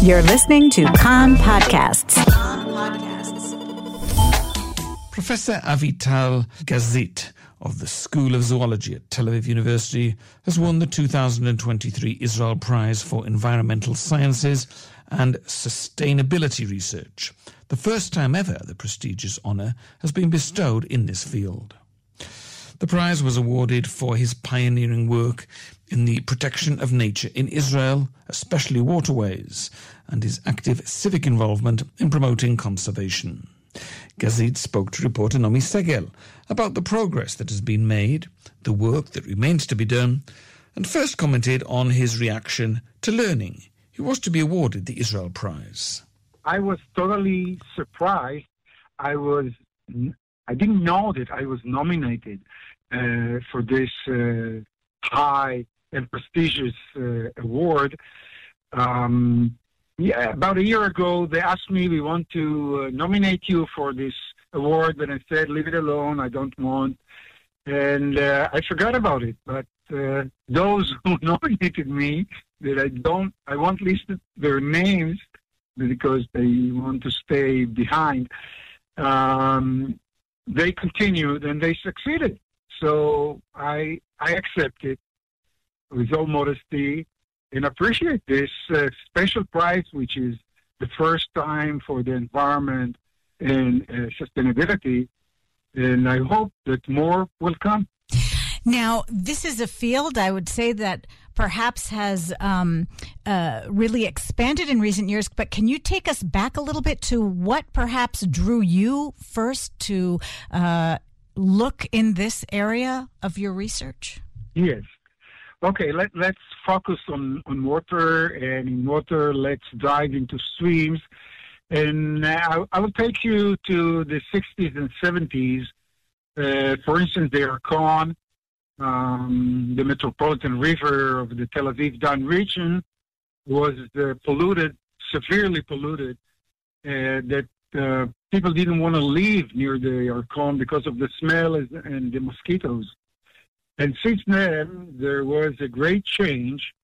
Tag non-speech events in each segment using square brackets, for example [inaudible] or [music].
You're listening to Kan Podcasts. Professor Avital Gasith of the School of Zoology at Tel Aviv University has won the 2023 Israel Prize for Environmental Sciences and Sustainability Research, the first time ever the prestigious honour has been bestowed in this field. The prize was awarded for his pioneering work in the protection of nature in Israel, especially waterways, and his active civic involvement in promoting conservation. Gasith spoke to reporter Naomi Segal about the progress that has been made, the work that remains to be done, and first commented on his reaction to learning he was to be awarded the Israel Prize. I was totally surprised. I was I didn't know that I was nominated uh, for this uh, high and prestigious uh, award. Um, yeah, about a year ago, they asked me, "We want to uh, nominate you for this award," but I said, "Leave it alone. I don't want." And uh, I forgot about it. But uh, those [laughs] who nominated me, that I don't, I won't list their names because they want to stay behind. Um, they continued and they succeeded. So I I accept it with all modesty and appreciate this uh, special prize, which is the first time for the environment and uh, sustainability. And I hope that more will come. Now, this is a field I would say that perhaps has um, uh, really expanded in recent years. But can you take us back a little bit to what perhaps drew you first to uh, look in this area of your research? Yes. Okay, let, let's focus on, on water, and in water, let's dive into streams. And I, I will take you to the 60s and 70s. Uh, for instance, the Yarkon, um, the metropolitan river of the Tel Aviv Dan region, was uh, polluted, severely polluted, uh, that uh, people didn't want to leave near the Yarkon because of the smell and the mosquitoes. And since then, there was a great change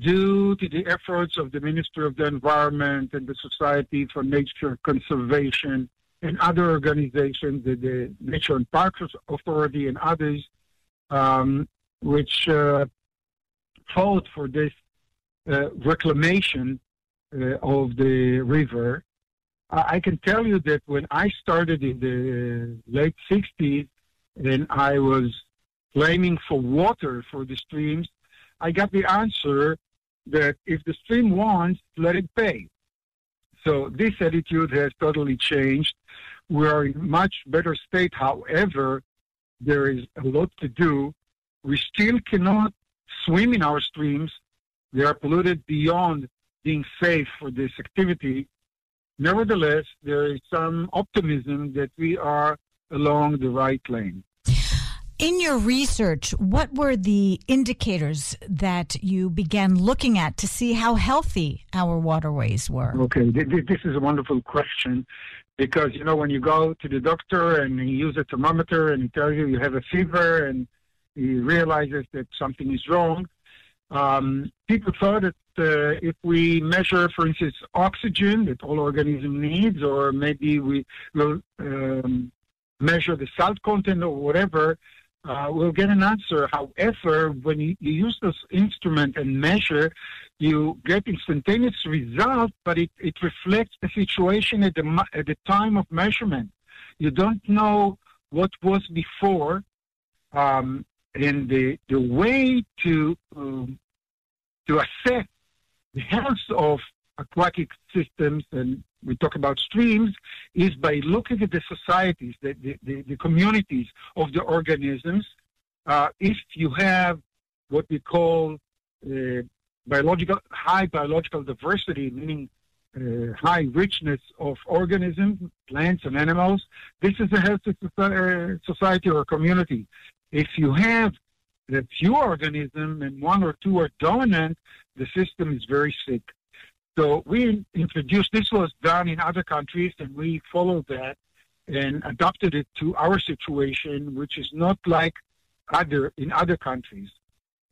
due to the efforts of the Ministry of the Environment and the Society for Nature Conservation and other organizations, the, the Nature and Parks Authority and others, um, which uh, fought for this uh, reclamation uh, of the river. I can tell you that when I started in the late 60s and I was claiming for water for the streams, I got the answer that if the stream wants, let it pay. So this attitude has totally changed. We are in much better state. However, there is a lot to do. We still cannot swim in our streams. They are polluted beyond being safe for this activity. Nevertheless, there is some optimism that we are along the right lane. In your research, what were the indicators that you began looking at to see how healthy our waterways were? Okay, this is a wonderful question because, you know, when you go to the doctor and he uses a thermometer and he tells you you have a fever and he realizes that something is wrong, um, people thought that uh, if we measure, for instance, oxygen that all organism needs, or maybe we will um, measure the salt content or whatever, uh, we'll get an answer. However, when you, you use this instrument and measure, you get instantaneous result, but it, it reflects the situation at the, at the time of measurement. You don't know what was before, um, and the, the way to um, to assess the health of aquatic systems, and we talk about streams, is by looking at the societies, the, the, the, the communities of the organisms. Uh, if you have what we call uh, biological high biological diversity, meaning uh, high richness of organisms, plants and animals, this is a healthy uh, society or community. If you have a few organisms and one or two are dominant, the system is very sick. So we introduced, this was done in other countries, and we followed that and adopted it to our situation, which is not like other in other countries.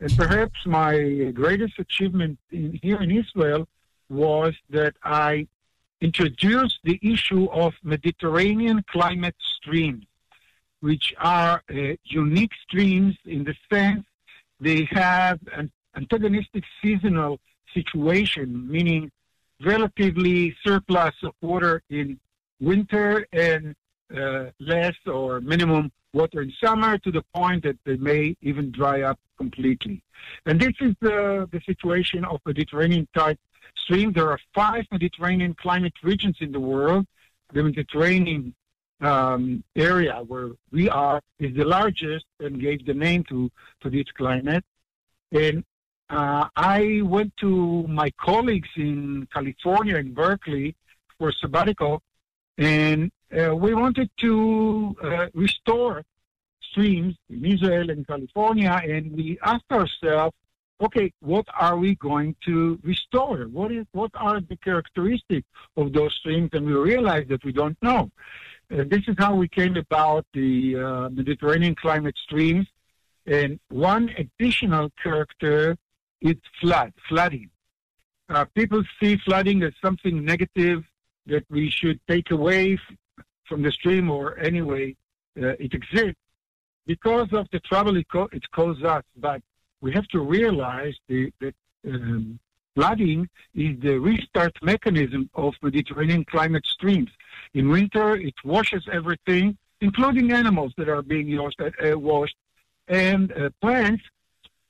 And perhaps my greatest achievement in, here in Israel was that I introduced the issue of Mediterranean climate streams, which are uh, unique streams in the sense they have an antagonistic seasonal situation, meaning relatively surplus of water in winter and uh, less or minimum water in summer to the point that they may even dry up completely. And this is the, the situation of Mediterranean type stream. There are five Mediterranean climate regions in the world. The Mediterranean um, area where we are is the largest and gave the name to, to this climate. And uh, I went to my colleagues in California, in Berkeley, for sabbatical, and uh, we wanted to uh, restore streams in Israel and California, and we asked ourselves, okay, what are we going to restore? What is what are the characteristics of those streams? And we realized that we don't know. Uh, this is how we came about the uh, Mediterranean climate streams. And one additional character is flood, flooding. Uh, people see flooding as something negative that we should take away f- from the stream or anyway uh, it exists because of the trouble it, co- it causes us. But we have to realize the, that um, flooding is the restart mechanism of Mediterranean climate streams. In winter, it washes everything, including animals that are being washed, uh, washed and uh, plants.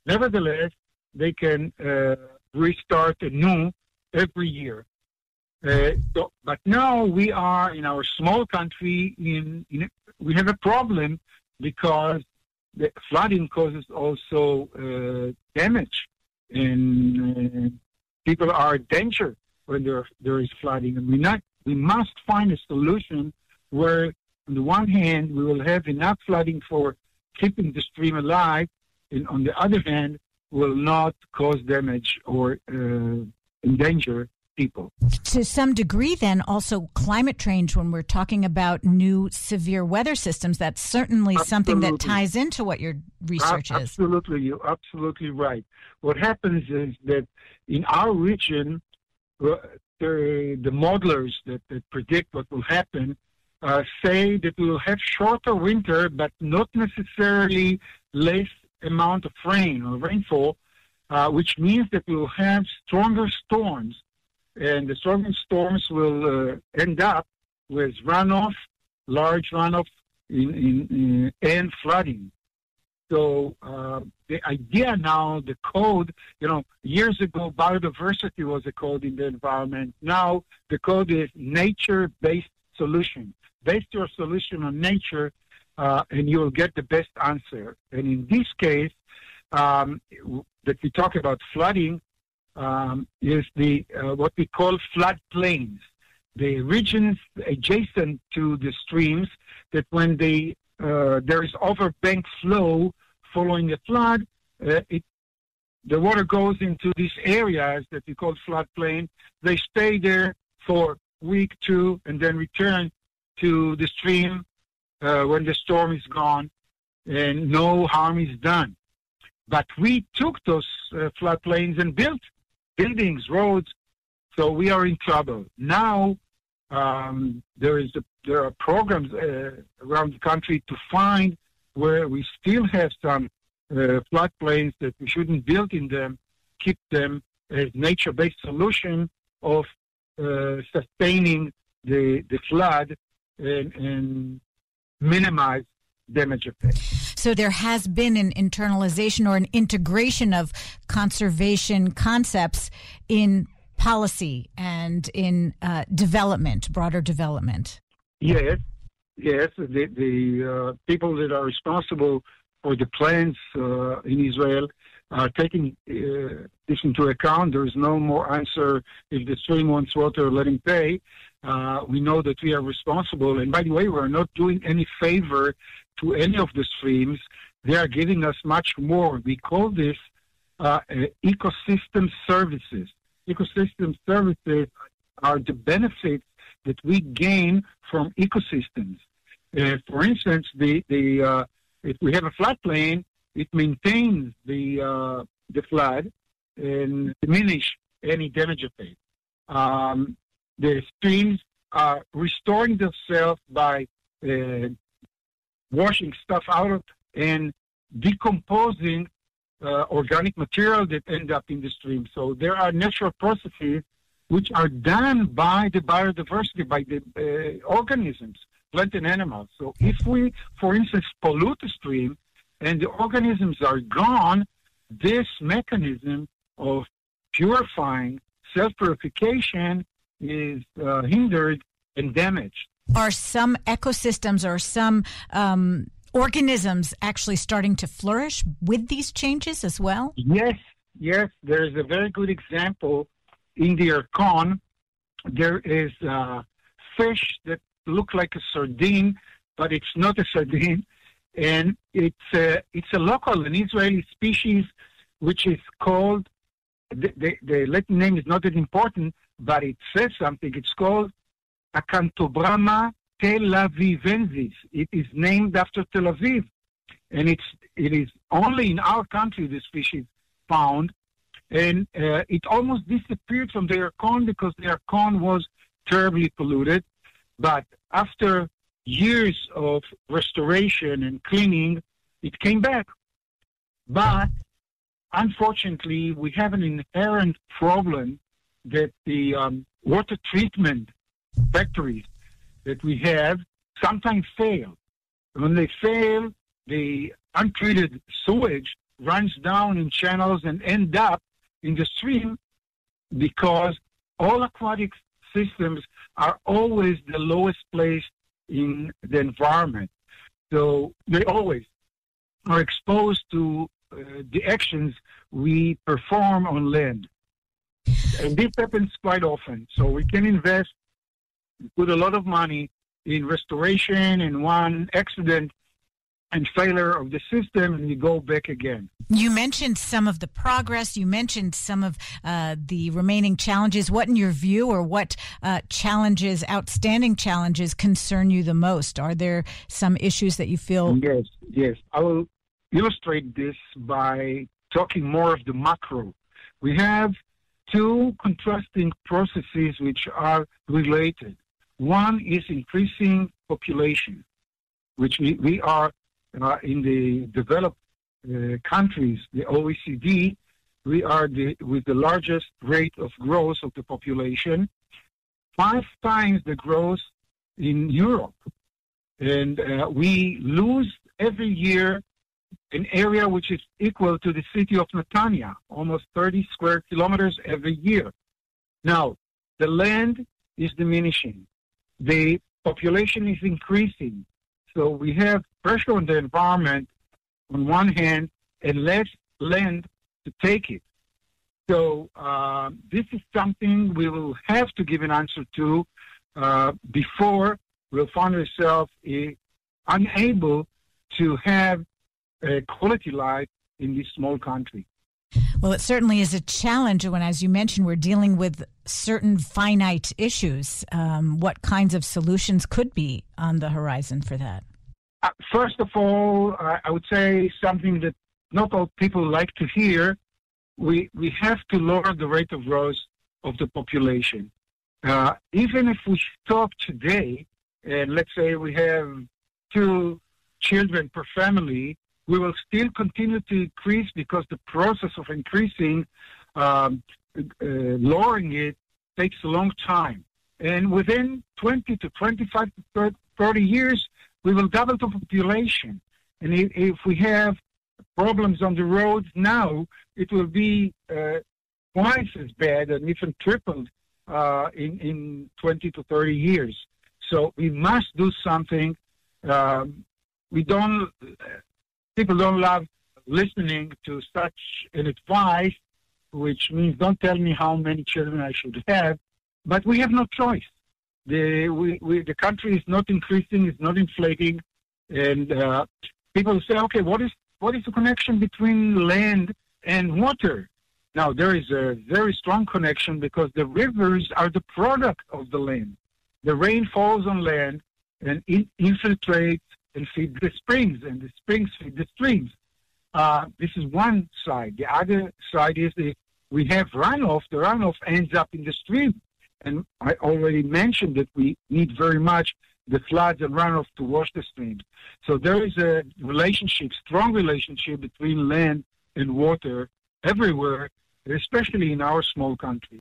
Nevertheless, they can uh, restart anew every year. Uh, so, but now we are in our small country. In, in we have a problem because the flooding causes also uh, damage, and uh, people are in danger when there there is flooding. And we not we must find a solution where, on the one hand, we will have enough flooding for keeping the stream alive, and on the other hand, will not cause damage or uh, endanger people. To some degree, then, also climate change, when we're talking about new severe weather systems, that's certainly Absolutely. something that ties into what your research Uh, is. Absolutely, you're absolutely right. What happens is that in our region, uh, the, the modelers that, that predict what will happen uh, say that we will have shorter winter, but not necessarily less amount of rain or rainfall, uh, which means that we will have stronger storms. And the stronger storms will uh, end up with runoff, large runoff, in, in, in, and flooding. So uh, the idea now, the code, you know, years ago, biodiversity was a code in the environment. Now the code is nature-based solution. Based your solution on nature, uh, and you will get the best answer. And in this case, um, that we talk about flooding um, is the uh, what we call flood plains, the regions adjacent to the streams that when they uh, there is overbank flow following a flood, uh, it the water goes into these areas that we call floodplain. They stay there for week, two, and then return to the stream uh, when the storm is gone, and no harm is done. But we took those uh, floodplains and built buildings, roads, so we are in trouble. Now um, there is a, there are programs uh, around the country to find where we still have some uh, floodplains that we shouldn't build in them, keep them as nature-based solution of uh, sustaining the the flood and, and minimize damage effect. So there has been an internalization or an integration of conservation concepts in policy and in uh, development, broader development. Yes, yes. The, the uh, people that are responsible for the plans uh, in Israel are taking uh, this into account. There is no more answer if the stream wants water, let him pay. Uh, we know that we are responsible. And by the way, we're not doing any favor to any of the streams. They are giving us much more. We call this uh, ecosystem services. Ecosystem services are the benefits that we gain from ecosystems. Uh, for instance, the, the, uh, if we have a floodplain, it maintains the, uh, the flood and diminish any damage effect. um, the streams are restoring themselves by uh, washing stuff out and decomposing uh, organic material that end up in the stream. So there are natural processes which are done by the biodiversity, by the uh, organisms, plant and animals. So if we, for instance, pollute the stream and the organisms are gone, this mechanism of purifying self-purification is uh, hindered and damaged. Are some ecosystems or some um, organisms actually starting to flourish with these changes as well? Yes, yes. There is a very good example in the Yarkon. There is a fish that look like a sardine, but it's not a sardine, and it's a, it's a local, an Israeli species, which is called the, the, the Latin name is not that important, but it says something. It's called Acanthobrama tel avivensis. It is named after Tel Aviv, and it's it is only in our country this fish is found, and uh, it almost disappeared from the Yarkon because the Yarkon was terribly polluted. But after years of restoration and cleaning, it came back. But unfortunately, we have an inherent problem that the um, water treatment factories that we have sometimes fail. When they fail, the untreated sewage runs down in channels and end up in the stream because all aquatic systems are always the lowest place in the environment. So they always are exposed to uh, the actions we perform on land. And this happens quite often. So we can invest, put a lot of money in restoration and one accident and failure of the system and you go back again. You mentioned some of the progress. You mentioned some of uh, the remaining challenges. What, in your view, or what uh, challenges, outstanding challenges, concern you the most? Are there some issues that you feel? Yes, yes. I will illustrate this by talking more of the macro. We have two contrasting processes which are related. One is increasing population, which we, we are uh, in the developed uh, countries, the OECD, we are the, with the largest rate of growth of the population, five times the growth in Europe. And uh, we lose every year an area which is equal to the city of Netanya, almost 30 square kilometers every year. Now, the land is diminishing. The population is increasing. So we have pressure on the environment on one hand and less land to take it. So uh, this is something we will have to give an answer to uh, before we'll find ourselves uh, unable to have quality life in this small country. Well, it certainly is a challenge when, as you mentioned, we're dealing with certain finite issues. Um, what kinds of solutions could be on the horizon for that? Uh, first of all, uh, I would say something that not all people like to hear. We, we have to lower the rate of growth of the population. Uh, even if we stop today, and let's say we have two children per family, we will still continue to increase because the process of increasing, um, uh, lowering it takes a long time. And within 20 to 25 to 30 years, we will double the population. And if, we have problems on the roads now, it will be uh, twice as bad and even tripled uh, in, in 20 to 30 years. So we must do something. Um, we don't, people don't love listening to such an advice, which means don't tell me how many children I should have, but we have no choice. The, we, we, the country is not increasing, it's not inflating, and uh, people say, okay, what is, what is the connection between land and water? Now, there is a very strong connection because the rivers are the product of the land. The rain falls on land and it infiltrates and feed the springs, and the springs feed the streams. Uh, this is one side. The other side is that we have runoff. The runoff ends up in the stream And I already mentioned that we need very much the floods and runoff to wash the streams. So there is a relationship, strong relationship between land and water everywhere, especially in our small country.